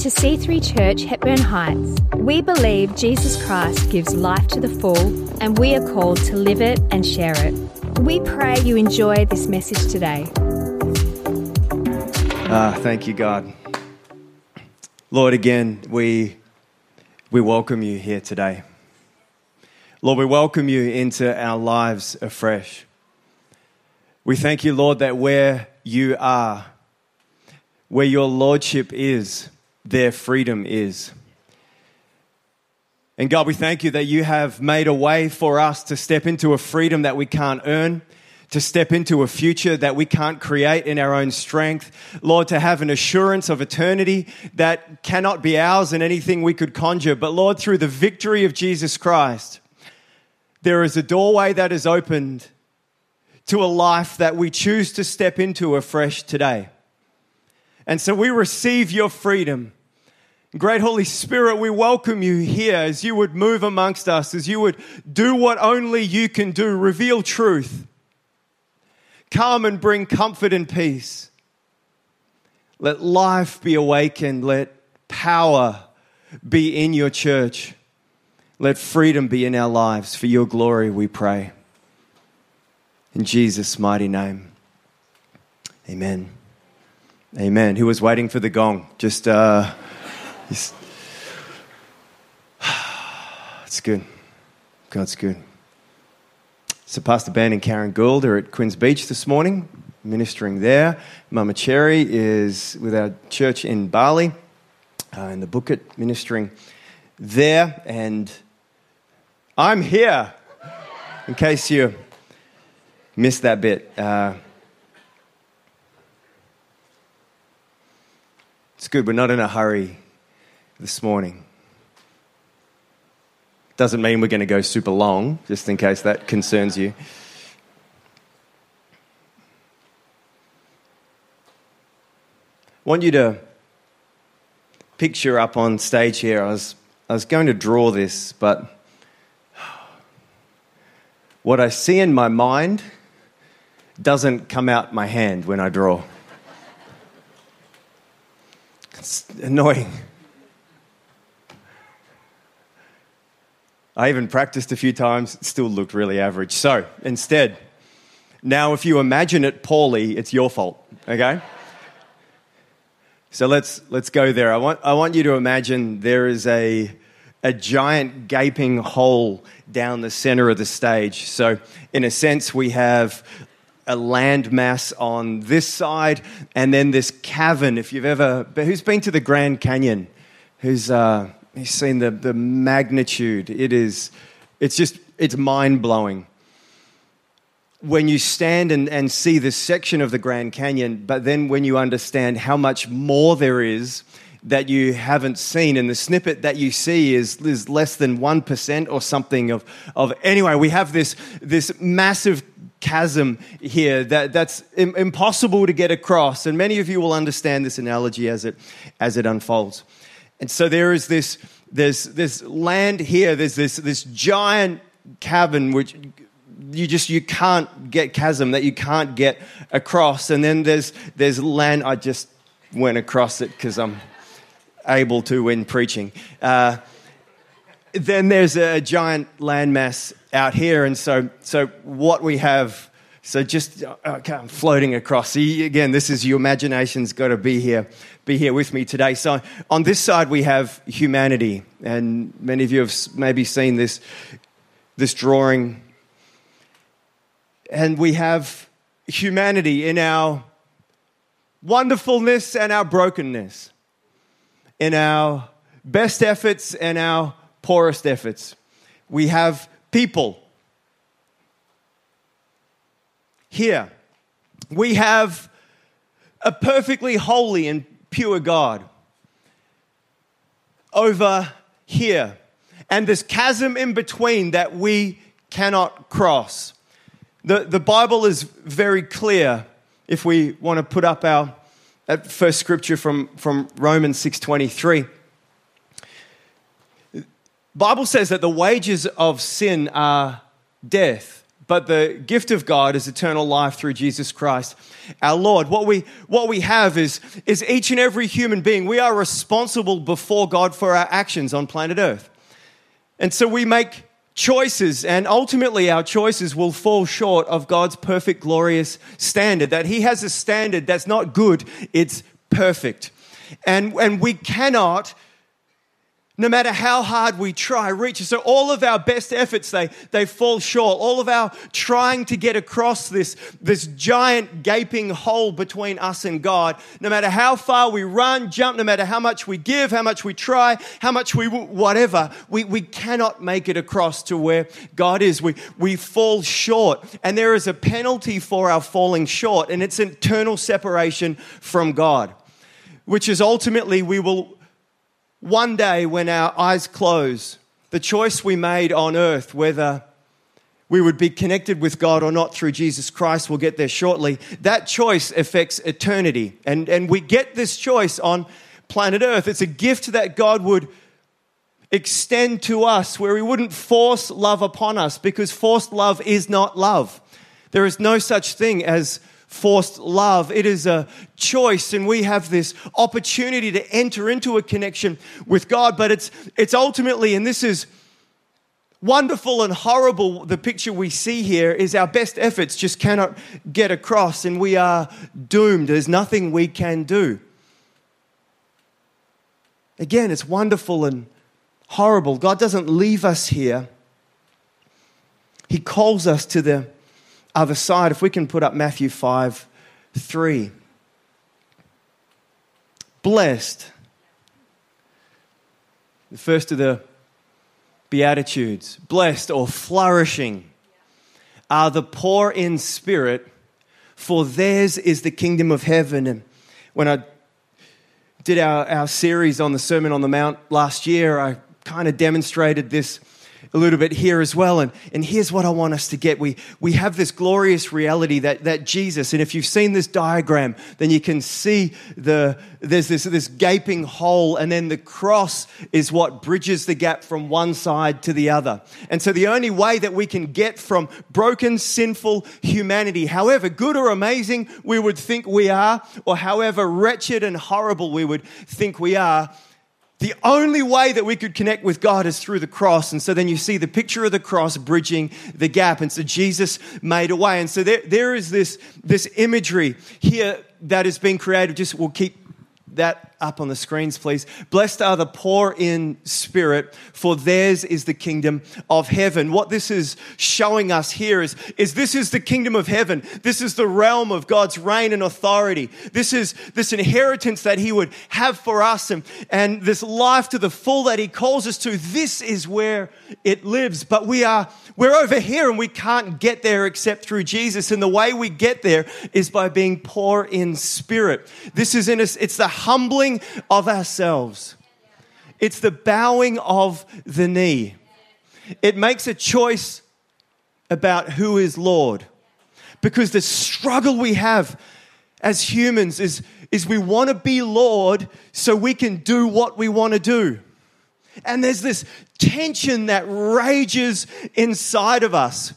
to C3 Church Hepburn Heights. We believe Jesus Christ gives life to the full, and we are called to live it and share it. We pray you enjoy this message today. Ah, thank you, God. Lord, again, we, we welcome you here today. Lord, we welcome you into our lives afresh. We thank you, Lord, that where you are, where your lordship is, their freedom is. And God, we thank you that you have made a way for us to step into a freedom that we can't earn, to step into a future that we can't create in our own strength. Lord, to have an assurance of eternity that cannot be ours in anything we could conjure. But Lord, through the victory of Jesus Christ, there is a doorway that is opened to a life that we choose to step into afresh today. And so we receive your freedom. Great Holy Spirit, we welcome you here as you would move amongst us, as you would do what only you can do, reveal truth. Come and bring comfort and peace. Let life be awakened. Let power be in your church. Let freedom be in our lives. For your glory, we pray. In Jesus' mighty name. Amen. Amen. Who was waiting for the gong? Just, uh, just it's good. God's good. So, Pastor Ben and Karen Gould are at Quinns Beach this morning, ministering there. Mama Cherry is with our church in Bali, uh, in the Bukit, ministering there. And I'm here, in case you missed that bit. Uh, it's good, we're not in a hurry this morning. Doesn't mean we're going to go super long, just in case that concerns you. I want you to picture up on stage here. I was, I was going to draw this, but what I see in my mind doesn't come out my hand when I draw. It's annoying. I even practiced a few times, it still looked really average. So instead, now if you imagine it poorly, it's your fault, okay? So let's, let's go there. I want, I want you to imagine there is a, a giant gaping hole down the center of the stage. So, in a sense, we have a landmass on this side, and then this cavern. If you've ever, who's been to the Grand Canyon? Who's uh, who's seen the, the magnitude? It is, it's just, it's mind blowing. When you stand and, and see this section of the Grand Canyon, but then when you understand how much more there is that you haven't seen, and the snippet that you see is, is less than 1% or something of, of anyway, we have this, this massive chasm here that, that's impossible to get across. And many of you will understand this analogy as it, as it unfolds. And so there is this, there's this land here, there's this, this giant cavern which you just you can't get chasm that you can't get across. And then there's there's land I just went across it because I'm able to when preaching. Uh, then there's a giant landmass out here, and so so what we have. So just uh, okay, I'm floating across. See, again, this is your imagination's got to be here, be here with me today. So on this side we have humanity, and many of you have maybe seen this this drawing. And we have humanity in our wonderfulness and our brokenness, in our best efforts and our poorest efforts. We have people. Here, we have a perfectly holy and pure God. Over here, and this chasm in between that we cannot cross. The, the Bible is very clear if we want to put up our first scripture from, from Romans 6.23. Bible says that the wages of sin are death, but the gift of God is eternal life through Jesus Christ, our Lord. What we, what we have is, is each and every human being, we are responsible before God for our actions on planet Earth. And so we make choices, and ultimately our choices will fall short of God's perfect, glorious standard. That He has a standard that's not good, it's perfect. And, and we cannot no matter how hard we try, reach. So all of our best efforts, they, they fall short. All of our trying to get across this, this giant gaping hole between us and God, no matter how far we run, jump, no matter how much we give, how much we try, how much we, whatever, we, we cannot make it across to where God is. We, we fall short. And there is a penalty for our falling short, and it's eternal separation from God, which is ultimately we will one day when our eyes close, the choice we made on earth, whether we would be connected with God or not through Jesus Christ, we'll get there shortly, that choice affects eternity. And, and we get this choice on planet earth. It's a gift that God would extend to us where He wouldn't force love upon us because forced love is not love. There is no such thing as forced love. It is a choice, and we have this opportunity to enter into a connection with God. But it's, it's ultimately, and this is wonderful and horrible, the picture we see here is our best efforts just cannot get across, and we are doomed. There's nothing we can do. Again, it's wonderful and horrible. God doesn't leave us here. He calls us to the other side, if we can put up Matthew 5 3. Blessed. The first of the Beatitudes. Blessed or flourishing are the poor in spirit, for theirs is the kingdom of heaven. And when I did our, our series on the Sermon on the Mount last year, I kind of demonstrated this a little bit here as well. And, and here's what I want us to get. We, we have this glorious reality that, that Jesus, and if you've seen this diagram, then you can see the, there's this, this gaping hole, and then the cross is what bridges the gap from one side to the other. And so the only way that we can get from broken, sinful humanity, however good or amazing we would think we are, or however wretched and horrible we would think we are, the only way that we could connect with God is through the cross. And so then you see the picture of the cross bridging the gap. And so Jesus made a way. And so there, there is this, this imagery here that has been created. Just we'll keep that up on the screens, please. Blessed are the poor in spirit, for theirs is the kingdom of heaven. What this is showing us here is, is this is the kingdom of heaven. This is the realm of God's reign and authority. This is this inheritance that He would have for us and, and this life to the full that He calls us to. This is where it lives. But we are, we're over here and we can't get there except through Jesus. And the way we get there is by being poor in spirit. This is in us, it's the humbling humbling of ourselves. It's the bowing of the knee. It makes a choice about who is Lord. Because the struggle we have as humans is, is we want to be Lord so we can do what we want to do. And there's this tension that rages inside of us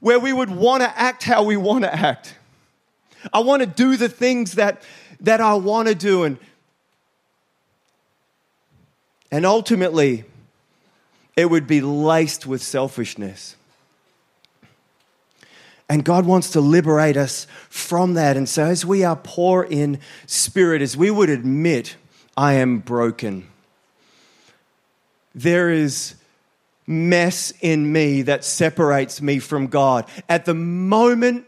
where we would want to act how we want to act. I want to do the things that, that I want to do. And and ultimately, it would be laced with selfishness. And God wants to liberate us from that. And so, as we are poor in spirit, as we would admit, I am broken, there is mess in me that separates me from God. At the moment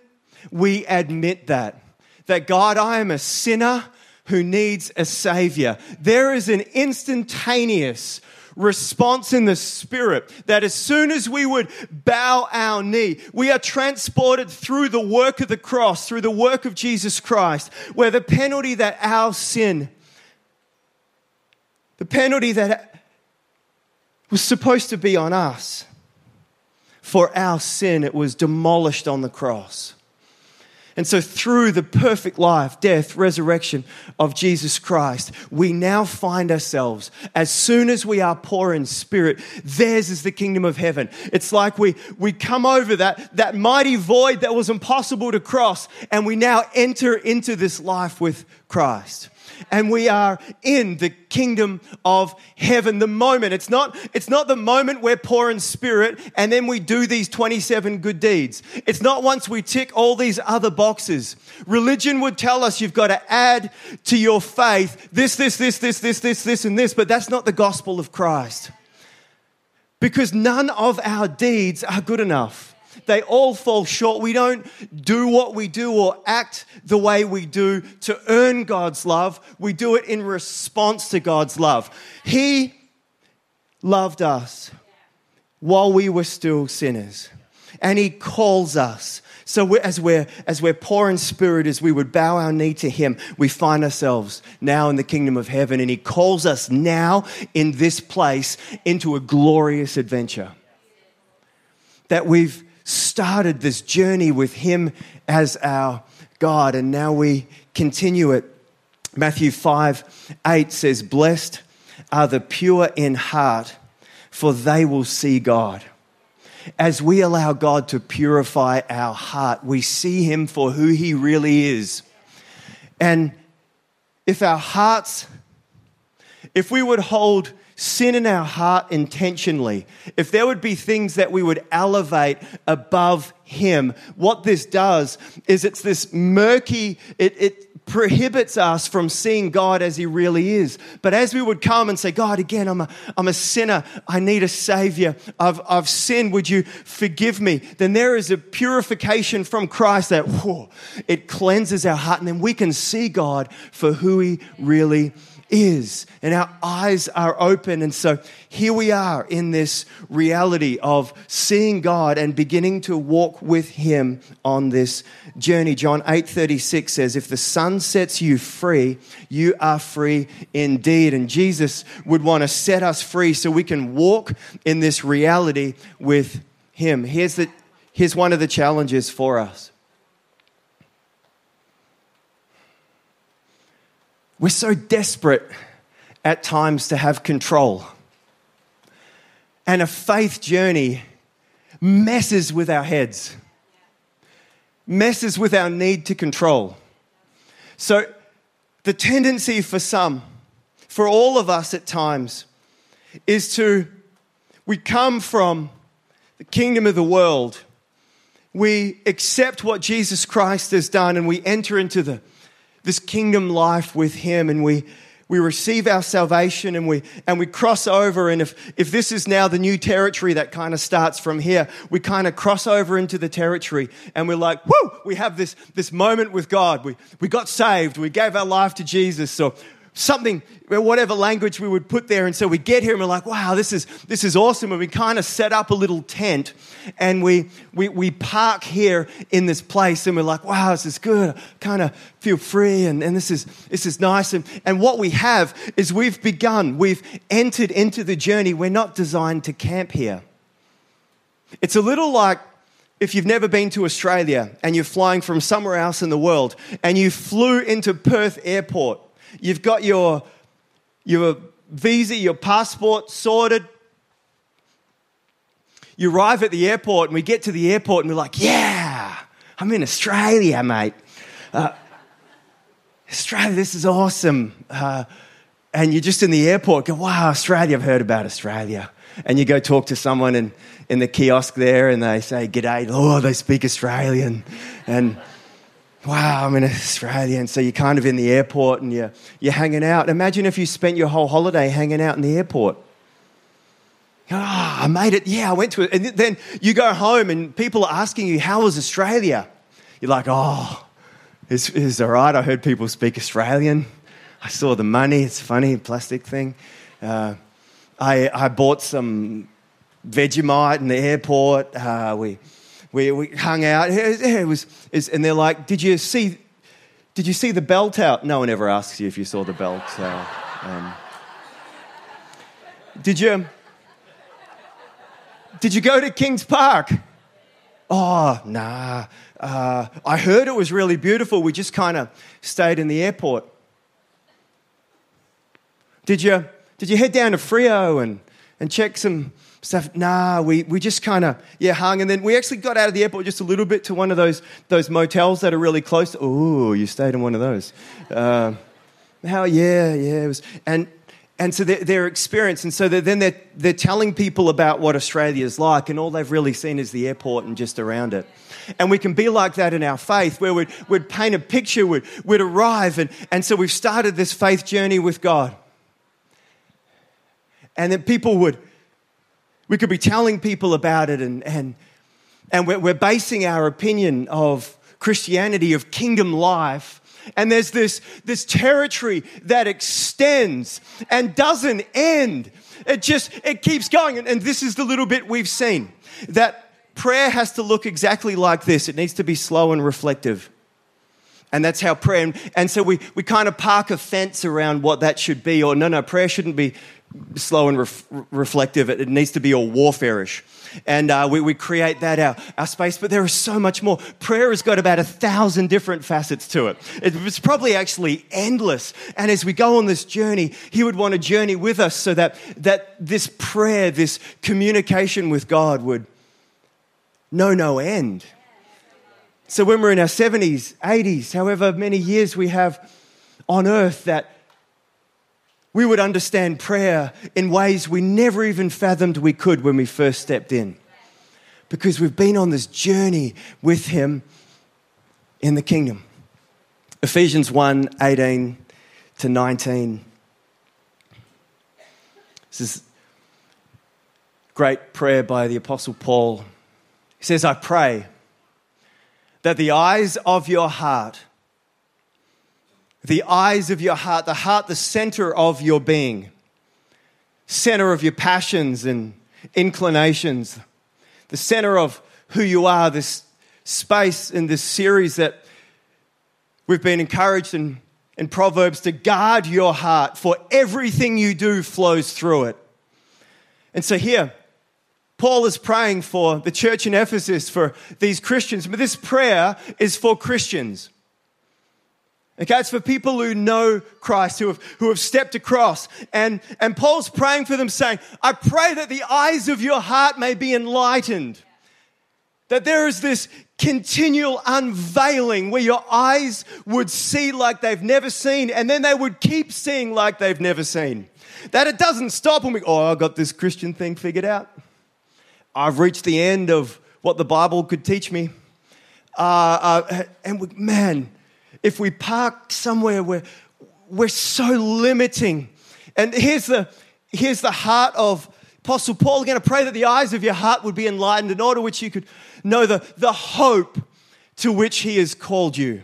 we admit that, that God, I am a sinner who needs a savior. There is an instantaneous response in the spirit that as soon as we would bow our knee, we are transported through the work of the cross, through the work of Jesus Christ, where the penalty that our sin, the penalty that was supposed to be on us for our sin, it was demolished on the cross. And so, through the perfect life, death, resurrection of Jesus Christ, we now find ourselves, as soon as we are poor in spirit, theirs is the kingdom of heaven. It's like we, we come over that, that mighty void that was impossible to cross, and we now enter into this life with Christ and we are in the kingdom of heaven. The moment, it's not, it's not the moment we're poor in spirit and then we do these 27 good deeds. It's not once we tick all these other boxes. Religion would tell us you've got to add to your faith this, this, this, this, this, this, this, and this, but that's not the gospel of Christ. Because none of our deeds are good enough. They all fall short. We don't do what we do or act the way we do to earn God's love. We do it in response to God's love. He loved us while we were still sinners, and He calls us. So we're, as we're as we're poor in spirit, as we would bow our knee to Him, we find ourselves now in the kingdom of heaven, and He calls us now in this place into a glorious adventure. That we've started this journey with Him as our God, and now we continue it. Matthew 5 8 says, Blessed are the pure in heart, for they will see God. As we allow God to purify our heart, we see Him for who He really is. And if our hearts, if we would hold sin in our heart intentionally, if there would be things that we would elevate above Him, what this does is it's this murky, it, it prohibits us from seeing God as He really is. But as we would come and say, God, again, I'm a, I'm a sinner. I need a Savior. I've, I've sinned. Would you forgive me? Then there is a purification from Christ that it cleanses our heart. And then we can see God for who He really is is, and our eyes are open. And so here we are in this reality of seeing God and beginning to walk with Him on this journey. John 8 36 says, If the Son sets you free, you are free indeed. And Jesus would want to set us free so we can walk in this reality with Him. Here's, the, here's one of the challenges for us. We're so desperate at times to have control. And a faith journey messes with our heads, messes with our need to control. So, the tendency for some, for all of us at times, is to, we come from the kingdom of the world. We accept what Jesus Christ has done and we enter into the this kingdom life with Him and we, we receive our salvation and we, and we cross over. And if, if this is now the new territory that kind of starts from here, we kind of cross over into the territory and we're like, whoo, we have this, this moment with God. We, we got saved. We gave our life to Jesus. So something, whatever language we would put there. And so we get here and we're like, wow, this is, this is awesome. And we kind of set up a little tent and we, we, we park here in this place and we're like, wow, this is good. I kind of feel free and, and this, is, this is nice. And, and what we have is we've begun, we've entered into the journey. We're not designed to camp here. It's a little like if you've never been to Australia and you're flying from somewhere else in the world and you flew into Perth Airport You've got your, your visa, your passport sorted. You arrive at the airport, and we get to the airport, and we're like, yeah, I'm in Australia, mate. Uh, Australia, this is awesome. Uh, and you're just in the airport, go, wow, Australia, I've heard about Australia. And you go talk to someone in, in the kiosk there, and they say, G'day, oh, they speak Australian. And wow, I'm in Australia. And so you're kind of in the airport and you're, you're hanging out. Imagine if you spent your whole holiday hanging out in the airport. Ah, oh, I made it. Yeah, I went to it. And then you go home and people are asking you, how was Australia? You're like, oh, it's, it's all right. I heard people speak Australian. I saw the money. It's funny, plastic thing. Uh, I, I bought some Vegemite in the airport. Uh, we, we, we hung out. It was, and they're like, did you see, did you see the bell tower? No one ever asks you if you saw the bell tower. Um, did you, did you go to Kings Park? Oh, nah. Uh, I heard it was really beautiful. We just kind of stayed in the airport. Did you, did you head down to Freo and, and check some stuff? Nah, we, we just kind of, yeah, hung. And then we actually got out of the airport just a little bit to one of those, those motels that are really close. Oh, you stayed in one of those. Uh, how, yeah, yeah. It was, and and so their, experience, and so they're, then they're, they're telling people about what Australia is like, and all they've really seen is the airport and just around it. And we can be like that in our faith, where we'd, we'd paint a picture, we'd, we'd arrive, and, and so we've started this faith journey with God. And then people would, we could be telling people about it, and, and, and we're, we're basing our opinion of Christianity, of kingdom life, and there's this, this territory that extends and doesn't end. It just, it keeps going. And, and this is the little bit we've seen that prayer has to look exactly like this. It needs to be slow and reflective. And that's how prayer, and, and so we, we kind of park a fence around what that should be. Or no, no, prayer shouldn't be slow and ref, reflective. It, it needs to be all warfareish and uh, we, we create that our, our space. But there is so much more. Prayer has got about a thousand different facets to it. It's probably actually endless. And as we go on this journey, He would want to journey with us so that, that this prayer, this communication with God would know no end. So when we're in our 70s, 80s, however many years we have on earth, that we would understand prayer in ways we never even fathomed we could when we first stepped in. Because we've been on this journey with Him in the kingdom. Ephesians 1 18 to 19. This is great prayer by the Apostle Paul. He says, I pray that the eyes of your heart the eyes of your heart, the heart, the center of your being, center of your passions and inclinations, the center of who you are, this space in this series that we've been encouraged in, in Proverbs to guard your heart, for everything you do flows through it. And so here, Paul is praying for the church in Ephesus, for these Christians, but this prayer is for Christians. Okay, it's for people who know Christ, who have, who have stepped across. And, and Paul's praying for them, saying, I pray that the eyes of your heart may be enlightened. That there is this continual unveiling where your eyes would see like they've never seen, and then they would keep seeing like they've never seen. That it doesn't stop and we, oh, I got this Christian thing figured out. I've reached the end of what the Bible could teach me. Uh, uh, and we, man, if we park somewhere where we're so limiting. And here's the, here's the heart of Apostle Paul. Going to pray that the eyes of your heart would be enlightened in order which you could know the, the hope to which he has called you.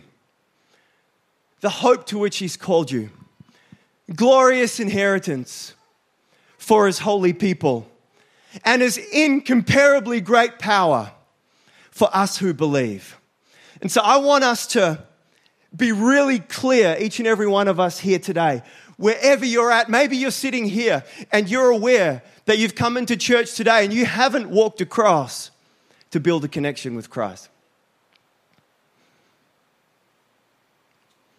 The hope to which he's called you. Glorious inheritance for his holy people and his incomparably great power for us who believe. And so I want us to be really clear, each and every one of us here today. Wherever you're at, maybe you're sitting here and you're aware that you've come into church today and you haven't walked across to build a connection with Christ.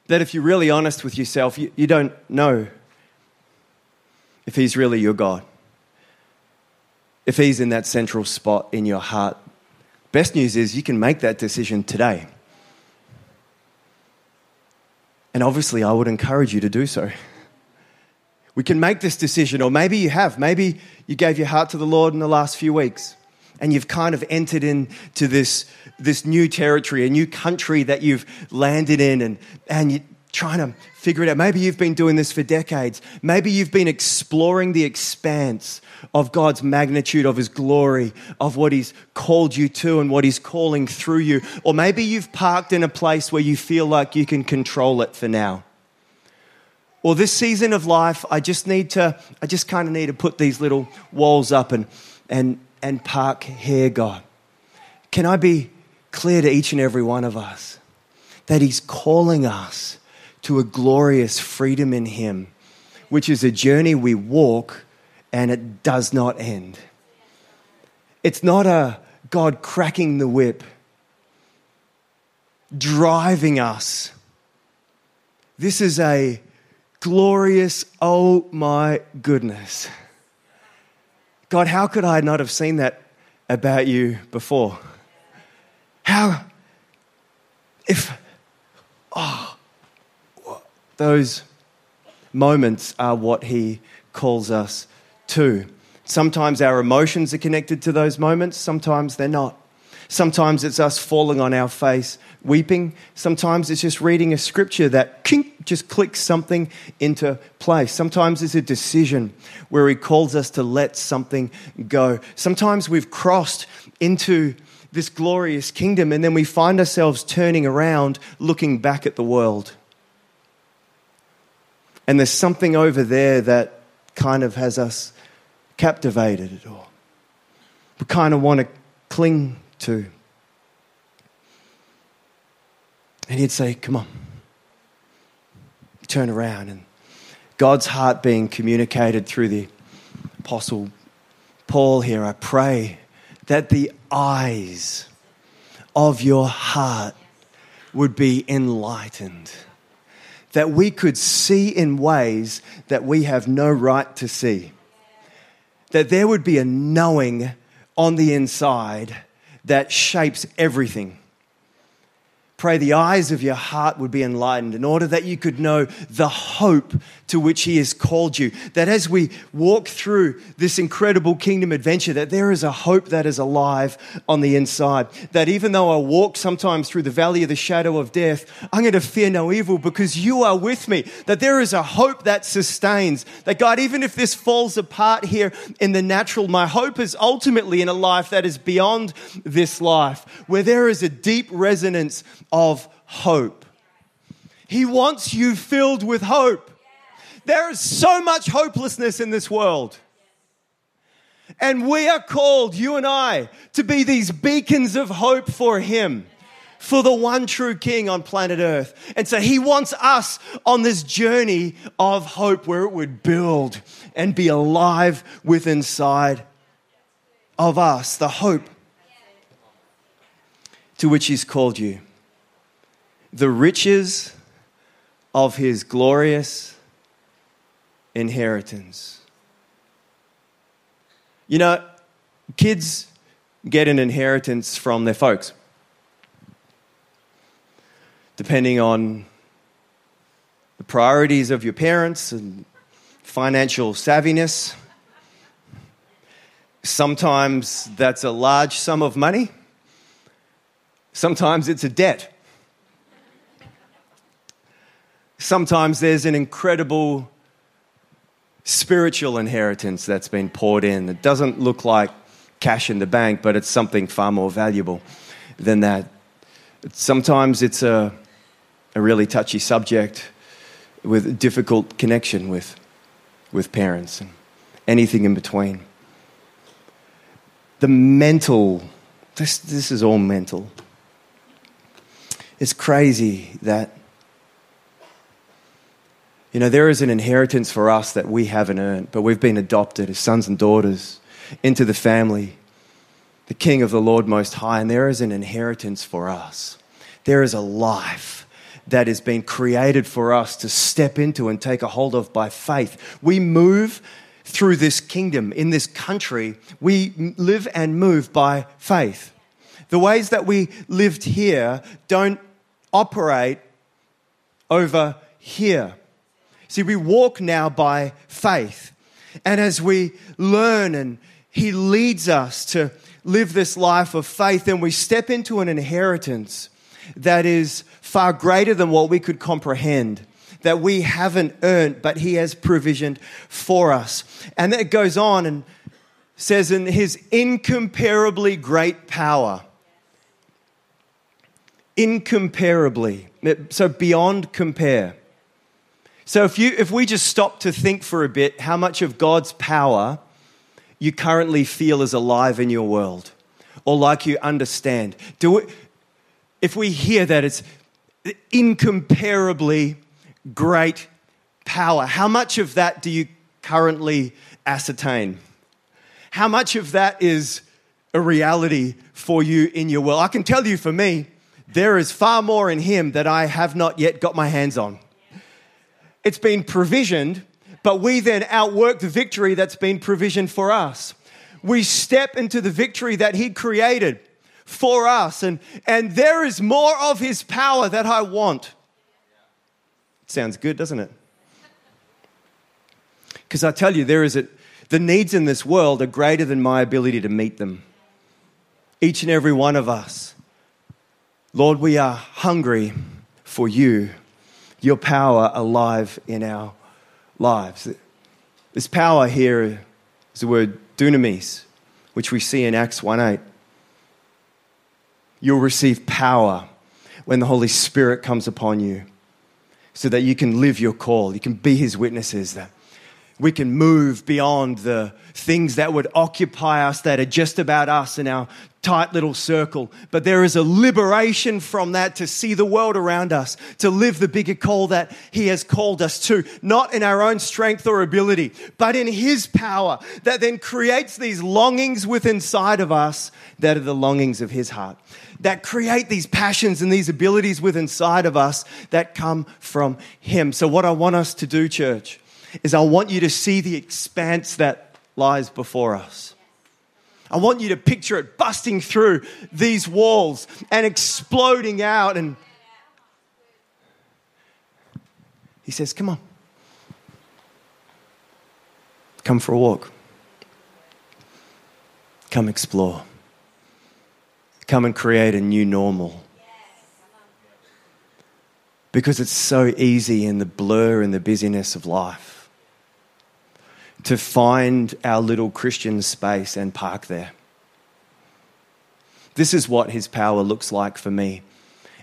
That if you're really honest with yourself, you, you don't know if He's really your God. If He's in that central spot in your heart. Best news is you can make that decision today. And obviously, I would encourage you to do so. We can make this decision, or maybe you have. Maybe you gave your heart to the Lord in the last few weeks and you've kind of entered into this, this new territory, a new country that you've landed in, and, and you're trying to figure it out. Maybe you've been doing this for decades. Maybe you've been exploring the expanse of God's magnitude, of His glory, of what He's called you to and what He's calling through you. Or maybe you've parked in a place where you feel like you can control it for now. Or this season of life, I just need to, I just kind of need to put these little walls up and, and, and park here, God. Can I be clear to each and every one of us that He's calling us to a glorious freedom in Him, which is a journey we walk and it does not end. It's not a God cracking the whip, driving us. This is a glorious, oh my goodness. God, how could I not have seen that about you before? How, if, those moments are what He calls us to. Sometimes our emotions are connected to those moments, sometimes they're not. Sometimes it's us falling on our face, weeping. Sometimes it's just reading a scripture that kink, just clicks something into place. Sometimes it's a decision where He calls us to let something go. Sometimes we've crossed into this glorious kingdom and then we find ourselves turning around, looking back at the world. And there's something over there that kind of has us captivated or we kind of want to cling to. And he'd say, Come on, turn around. And God's heart being communicated through the Apostle Paul here, I pray that the eyes of your heart would be enlightened. That we could see in ways that we have no right to see. That there would be a knowing on the inside that shapes everything pray the eyes of your heart would be enlightened in order that you could know the hope to which he has called you. That as we walk through this incredible kingdom adventure that there is a hope that is alive on the inside. That even though i walk sometimes through the valley of the shadow of death i'm going to fear no evil because you are with me. That there is a hope that sustains. That god even if this falls apart here in the natural my hope is ultimately in a life that is beyond this life where there is a deep resonance of hope. He wants you filled with hope. There is so much hopelessness in this world. And we are called, you and I, to be these beacons of hope for Him, for the one true King on planet Earth. And so He wants us on this journey of hope where it would build and be alive within inside of us, the hope to which He's called you the riches of his glorious inheritance. You know, kids get an inheritance from their folks, depending on the priorities of your parents and financial savviness. Sometimes that's a large sum of money. Sometimes it's a debt. Sometimes there's an incredible spiritual inheritance that's been poured in. It doesn't look like cash in the bank, but it's something far more valuable than that. Sometimes it's a, a really touchy subject with a difficult connection with, with parents and anything in between. The mental, this, this is all mental. It's crazy that you know, there is an inheritance for us that we haven't earned, but we've been adopted as sons and daughters into the family, the King of the Lord Most High, and there is an inheritance for us. There is a life that has been created for us to step into and take a hold of by faith. We move through this kingdom, in this country, we live and move by faith. The ways that we lived here don't operate over here. See, we walk now by faith. And as we learn and He leads us to live this life of faith, then we step into an inheritance that is far greater than what we could comprehend, that we haven't earned, but He has provisioned for us. And it goes on and says, in His incomparably great power. Incomparably. So beyond compare. So if, you, if we just stop to think for a bit how much of God's power you currently feel is alive in your world or like you understand, do it, if we hear that it's incomparably great power, how much of that do you currently ascertain? How much of that is a reality for you in your world. I can tell you for me, there is far more in Him that I have not yet got my hands on. It's been provisioned, but we then outwork the victory that's been provisioned for us. We step into the victory that He created for us, and, and there is more of His power that I want. Sounds good, doesn't it? Because I tell you, there is a, the needs in this world are greater than my ability to meet them. Each and every one of us. Lord, we are hungry for you, your power alive in our lives. This power here is the word dunamis, which we see in Acts 1 8. You'll receive power when the Holy Spirit comes upon you so that you can live your call. You can be his witnesses, that we can move beyond the things that would occupy us, that are just about us and our tight little circle. But there is a liberation from that to see the world around us, to live the bigger call that He has called us to, not in our own strength or ability, but in His power that then creates these longings within inside of us that are the longings of His heart. That create these passions and these abilities within inside of us that come from Him. So, what I want us to do, church, is I want you to see the expanse that lies before us. I want you to picture it busting through these walls and exploding out. And he says, Come on. Come for a walk. Come explore. Come and create a new normal. Because it's so easy in the blur and the busyness of life to find our little Christian space and park there. This is what his power looks like for me.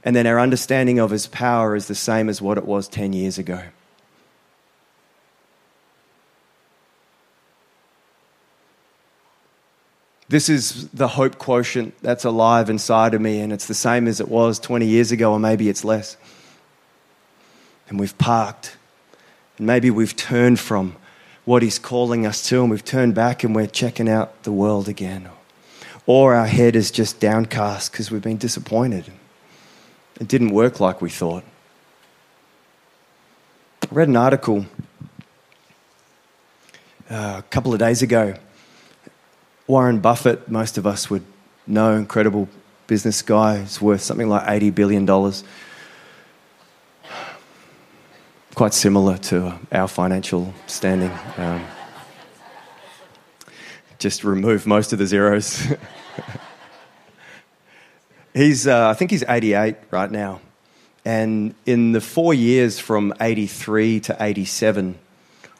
And then our understanding of his power is the same as what it was 10 years ago. This is the hope quotient that's alive inside of me, and it's the same as it was 20 years ago, or maybe it's less. And we've parked, and maybe we've turned from what He's calling us to, and we've turned back and we're checking out the world again. Or our head is just downcast because we've been disappointed. It didn't work like we thought. I read an article uh, a couple of days ago. Warren Buffett, most of us would know, incredible business guy, is worth something like $80 billion quite similar to our financial standing. Um, just remove most of the zeros. he's, uh, I think he's 88 right now. And in the four years from 83 to 87,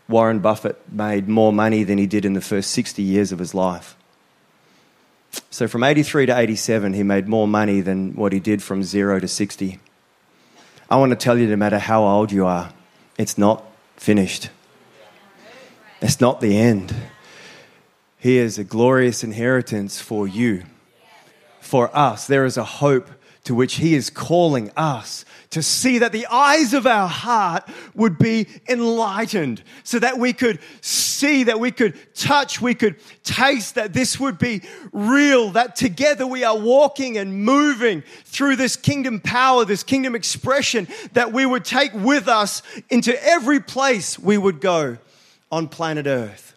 Warren Buffett made more money than he did in the first 60 years of his life. So from 83 to 87, he made more money than what he did from zero to 60. I want to tell you no matter how old you are, it's not finished. It's not the end. He is a glorious inheritance for you, for us. There is a hope to which He is calling us to see that the eyes of our heart would be enlightened so that we could see, that we could touch, we could taste, that this would be real, that together we are walking and moving through this kingdom power, this kingdom expression that we would take with us into every place we would go on planet Earth.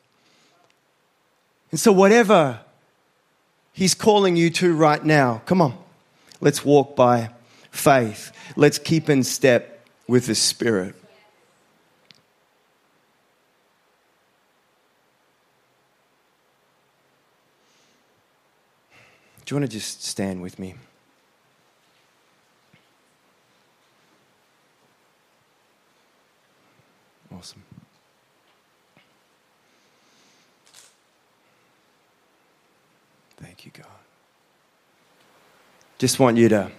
And so, whatever He's calling you to right now, come on. Let's walk by faith. Let's keep in step with the Spirit. Do you want to just stand with me? Awesome. Thank you, God. Just want you to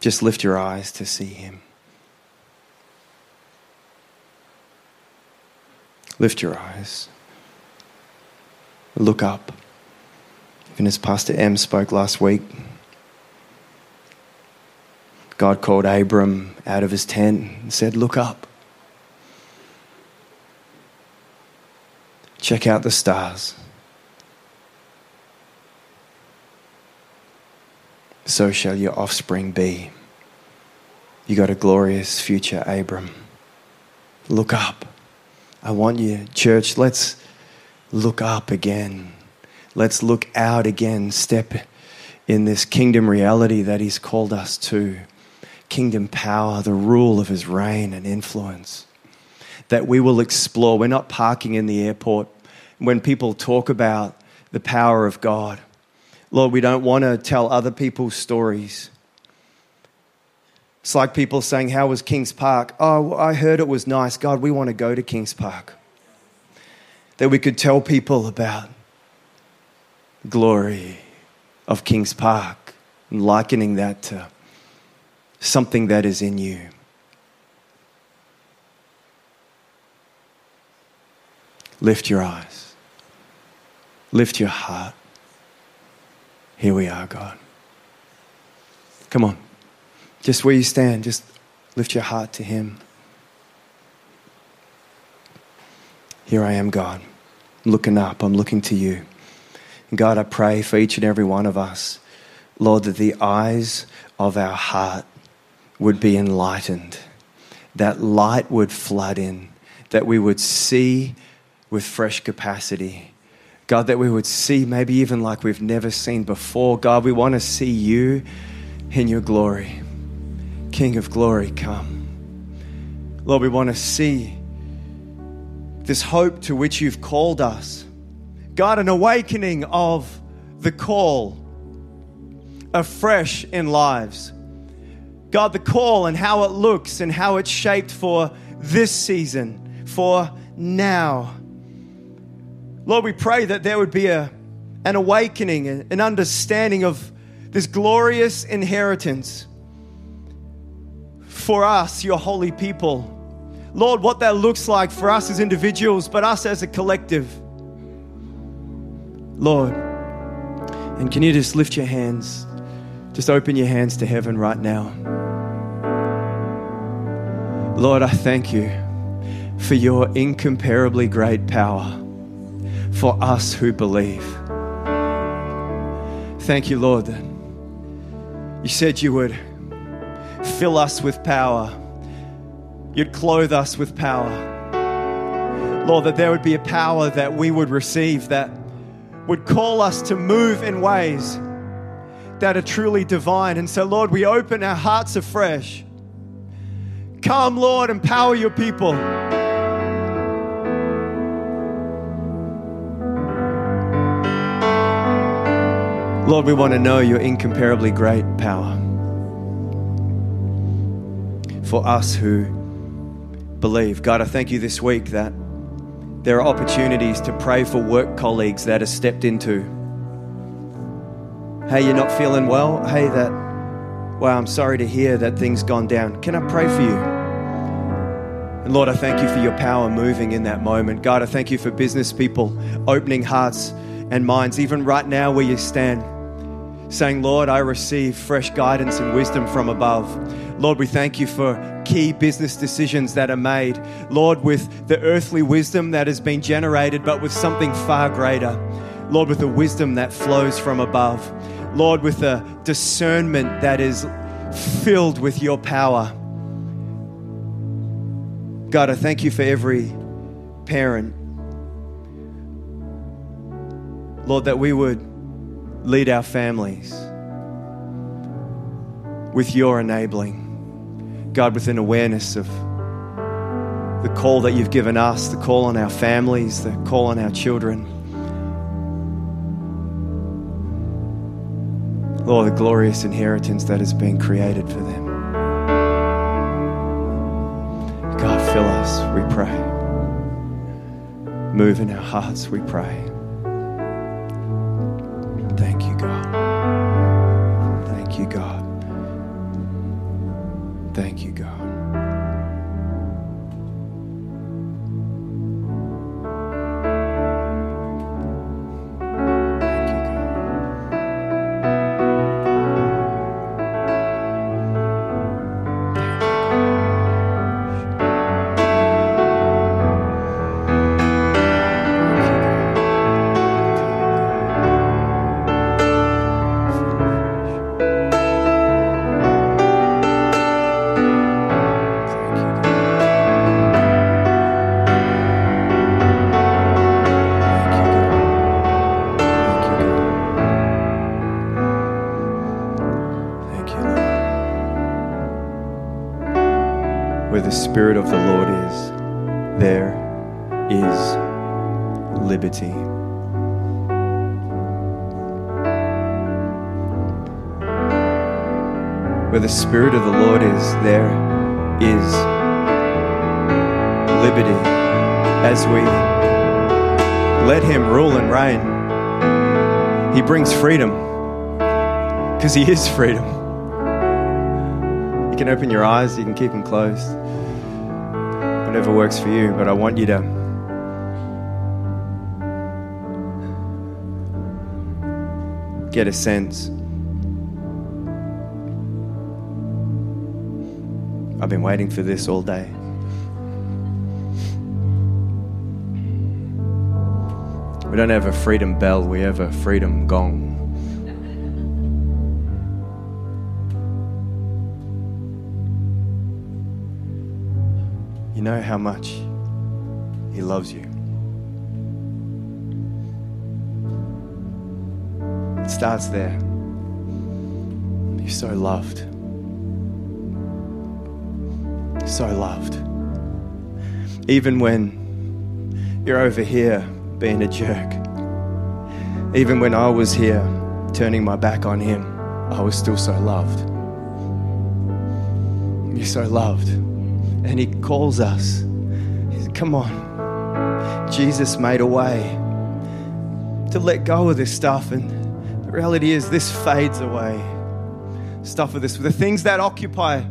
just lift your eyes to see him. Lift your eyes. Look up. Even as Pastor M spoke last week, God called Abram out of his tent and said, Look up. Check out the stars. So shall your offspring be. You got a glorious future, Abram. Look up. I want you, church, let's look up again. Let's look out again. Step in this kingdom reality that He's called us to kingdom power, the rule of His reign and influence. That we will explore. We're not parking in the airport. When people talk about the power of God, Lord, we don't want to tell other people's stories. It's like people saying, How was Kings Park? Oh, I heard it was nice. God, we want to go to Kings Park. That we could tell people about the glory of Kings Park and likening that to something that is in you. Lift your eyes, lift your heart. Here we are, God. Come on. Just where you stand, just lift your heart to Him. Here I am, God. I'm looking up, I'm looking to you. And God, I pray for each and every one of us, Lord, that the eyes of our heart would be enlightened, that light would flood in, that we would see with fresh capacity. God, that we would see maybe even like we've never seen before. God, we want to see you in your glory. King of glory, come. Lord, we want to see this hope to which you've called us. God, an awakening of the call afresh in lives. God, the call and how it looks and how it's shaped for this season, for now. Lord, we pray that there would be a, an awakening, an understanding of this glorious inheritance for us, your holy people. Lord, what that looks like for us as individuals, but us as a collective. Lord, and can you just lift your hands? Just open your hands to heaven right now. Lord, I thank you for your incomparably great power for us who believe. Thank you, Lord, that you said you would fill us with power. You'd clothe us with power. Lord, that there would be a power that we would receive that would call us to move in ways that are truly divine. And so, Lord, we open our hearts afresh. Come, Lord, empower your people. Lord, we want to know your incomparably great power for us who believe. God, I thank you this week that there are opportunities to pray for work colleagues that are stepped into. Hey, you're not feeling well? Hey, that, wow, I'm sorry to hear that things gone down. Can I pray for you? And Lord, I thank you for your power moving in that moment. God, I thank you for business people opening hearts and minds, even right now where you stand saying, Lord, I receive fresh guidance and wisdom from above. Lord, we thank you for key business decisions that are made. Lord, with the earthly wisdom that has been generated, but with something far greater. Lord, with the wisdom that flows from above. Lord, with a discernment that is filled with your power. God, I thank you for every parent. Lord, that we would lead our families with your enabling. God, with an awareness of the call that you've given us, the call on our families, the call on our children. Lord, the glorious inheritance that has been created for them. God, fill us, we pray. Move in our hearts, we pray. Where the Spirit of the Lord is, there is liberty as we let Him rule and reign. He brings freedom because He is freedom. You can open your eyes, you can keep them closed. Whatever works for you, but I want you to. Get a sense I've been waiting for this all day. We don't have a freedom bell, we have a freedom gong. You know how much He loves you. It starts there. You're so loved so loved. Even when you're over here being a jerk, even when I was here turning my back on Him, I was still so loved. You're so loved. And He calls us. He Come on. Jesus made a way to let go of this stuff. And the reality is, this fades away. Stuff of this, the things that occupy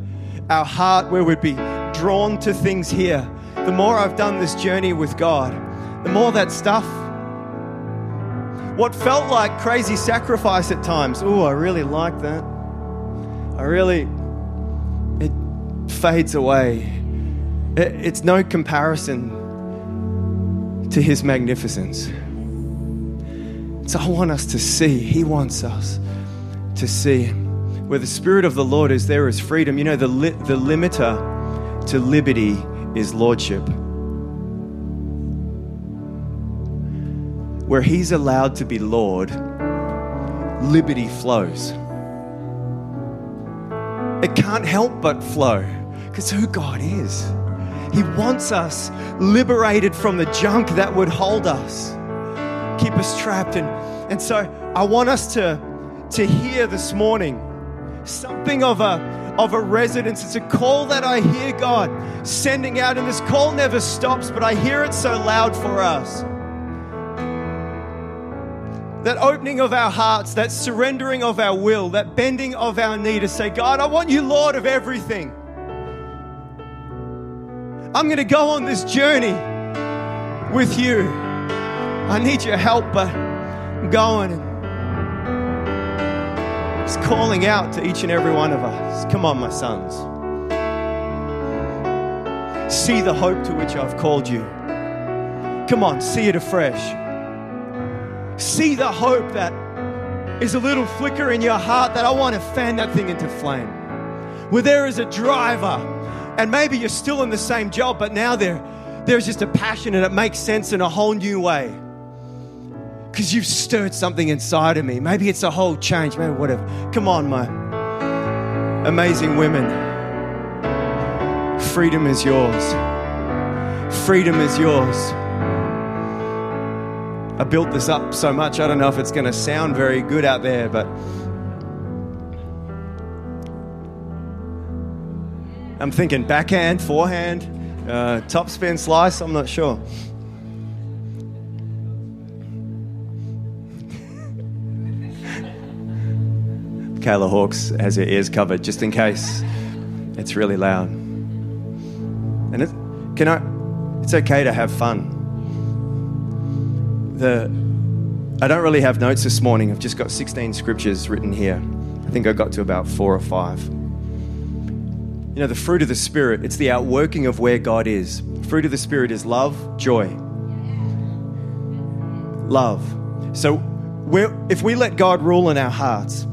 our heart where we'd be drawn to things here. The more I've done this journey with God, the more that stuff, what felt like crazy sacrifice at times, oh, I really like that. I really, it fades away. It, it's no comparison to His magnificence. So I want us to see, He wants us to see. Where the Spirit of the Lord is, there is freedom. You know, the, li- the limiter to liberty is lordship. Where He's allowed to be Lord, liberty flows. It can't help but flow because who God is. He wants us liberated from the junk that would hold us, keep us trapped. And, and so I want us to, to hear this morning something of a of a residence. It's a call that I hear God sending out, and this call never stops, but I hear it so loud for us. That opening of our hearts, that surrendering of our will, that bending of our knee to say, God, I want you Lord of everything. I'm going to go on this journey with you. I need your help, but I'm going. Calling out to each and every one of us. Come on, my sons. See the hope to which I've called you. Come on, see it afresh. See the hope that is a little flicker in your heart that I want to fan that thing into flame. Where there is a driver, and maybe you're still in the same job, but now there, there's just a passion and it makes sense in a whole new way because you've stirred something inside of me. Maybe it's a whole change, maybe whatever. Come on, my amazing women. Freedom is yours. Freedom is yours. I built this up so much, I don't know if it's going to sound very good out there, but I'm thinking backhand, forehand, uh, top spin slice, I'm not sure. Kayla Hawks has her ears covered just in case it's really loud. And it, can I? It's okay to have fun. The I don't really have notes this morning. I've just got 16 scriptures written here. I think I got to about four or five. You know, the fruit of the Spirit, it's the outworking of where God is. Fruit of the Spirit is love, joy. Love. So, if we let God rule in our hearts,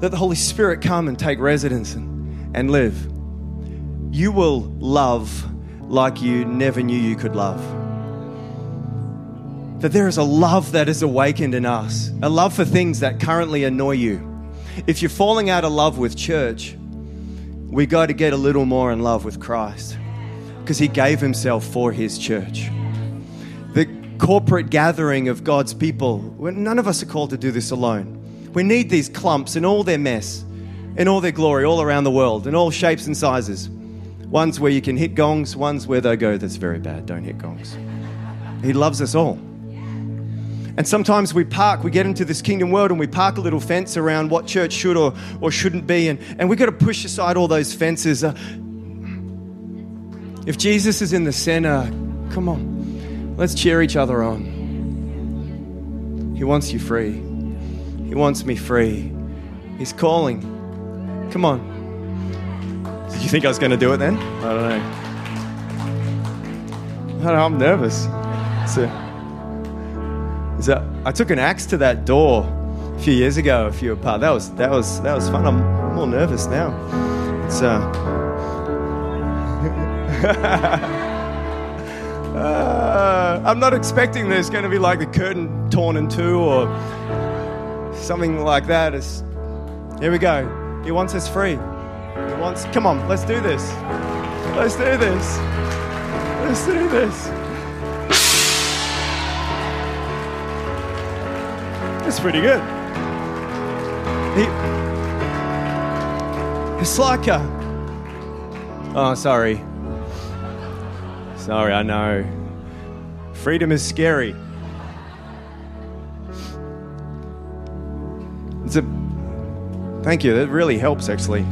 let the Holy Spirit come and take residence and, and live. You will love like you never knew you could love. That there is a love that is awakened in us, a love for things that currently annoy you. If you're falling out of love with church, we got to get a little more in love with Christ because he gave himself for his church. The corporate gathering of God's people, none of us are called to do this alone. We need these clumps in all their mess, in all their glory, all around the world, in all shapes and sizes. Ones where you can hit gongs, ones where they go, that's very bad, don't hit gongs. He loves us all. And sometimes we park, we get into this kingdom world and we park a little fence around what church should or, or shouldn't be. And, and we've got to push aside all those fences. Uh, if Jesus is in the center, come on, let's cheer each other on. He wants you free, He wants me free. He's calling. Come on. Did you think I was going to do it then? I don't know. I am nervous. So, is that I took an axe to that door a few years ago. If you were part, that was that was that was fun. I'm, I'm more nervous now. It's uh, uh, I'm not expecting there's going to be like the curtain torn in two or something like that is here we go. He wants us free. He wants. Come on, let's do this. Let's do this. Let's do this. It's pretty good. He, it's like a. Oh, sorry. Sorry, I know. Freedom is scary. Thank you. That really helps, actually.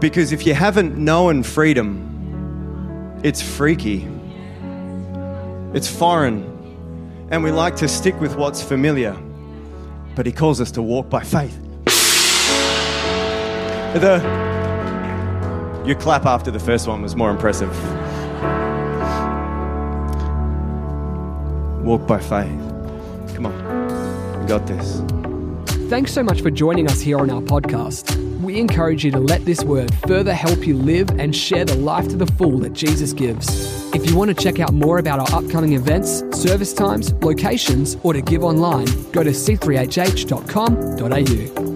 Because if you haven't known freedom, it's freaky. It's foreign and we like to stick with what's familiar. But he calls us to walk by faith. The, your clap after the first one was more impressive. Walk by faith. Come on, we got this. Thanks so much for joining us here on our podcast. We encourage you to let this word further help you live and share the life to the full that Jesus gives. If you want to check out more about our upcoming events, service times, locations, or to give online, go to c3hh.com.au.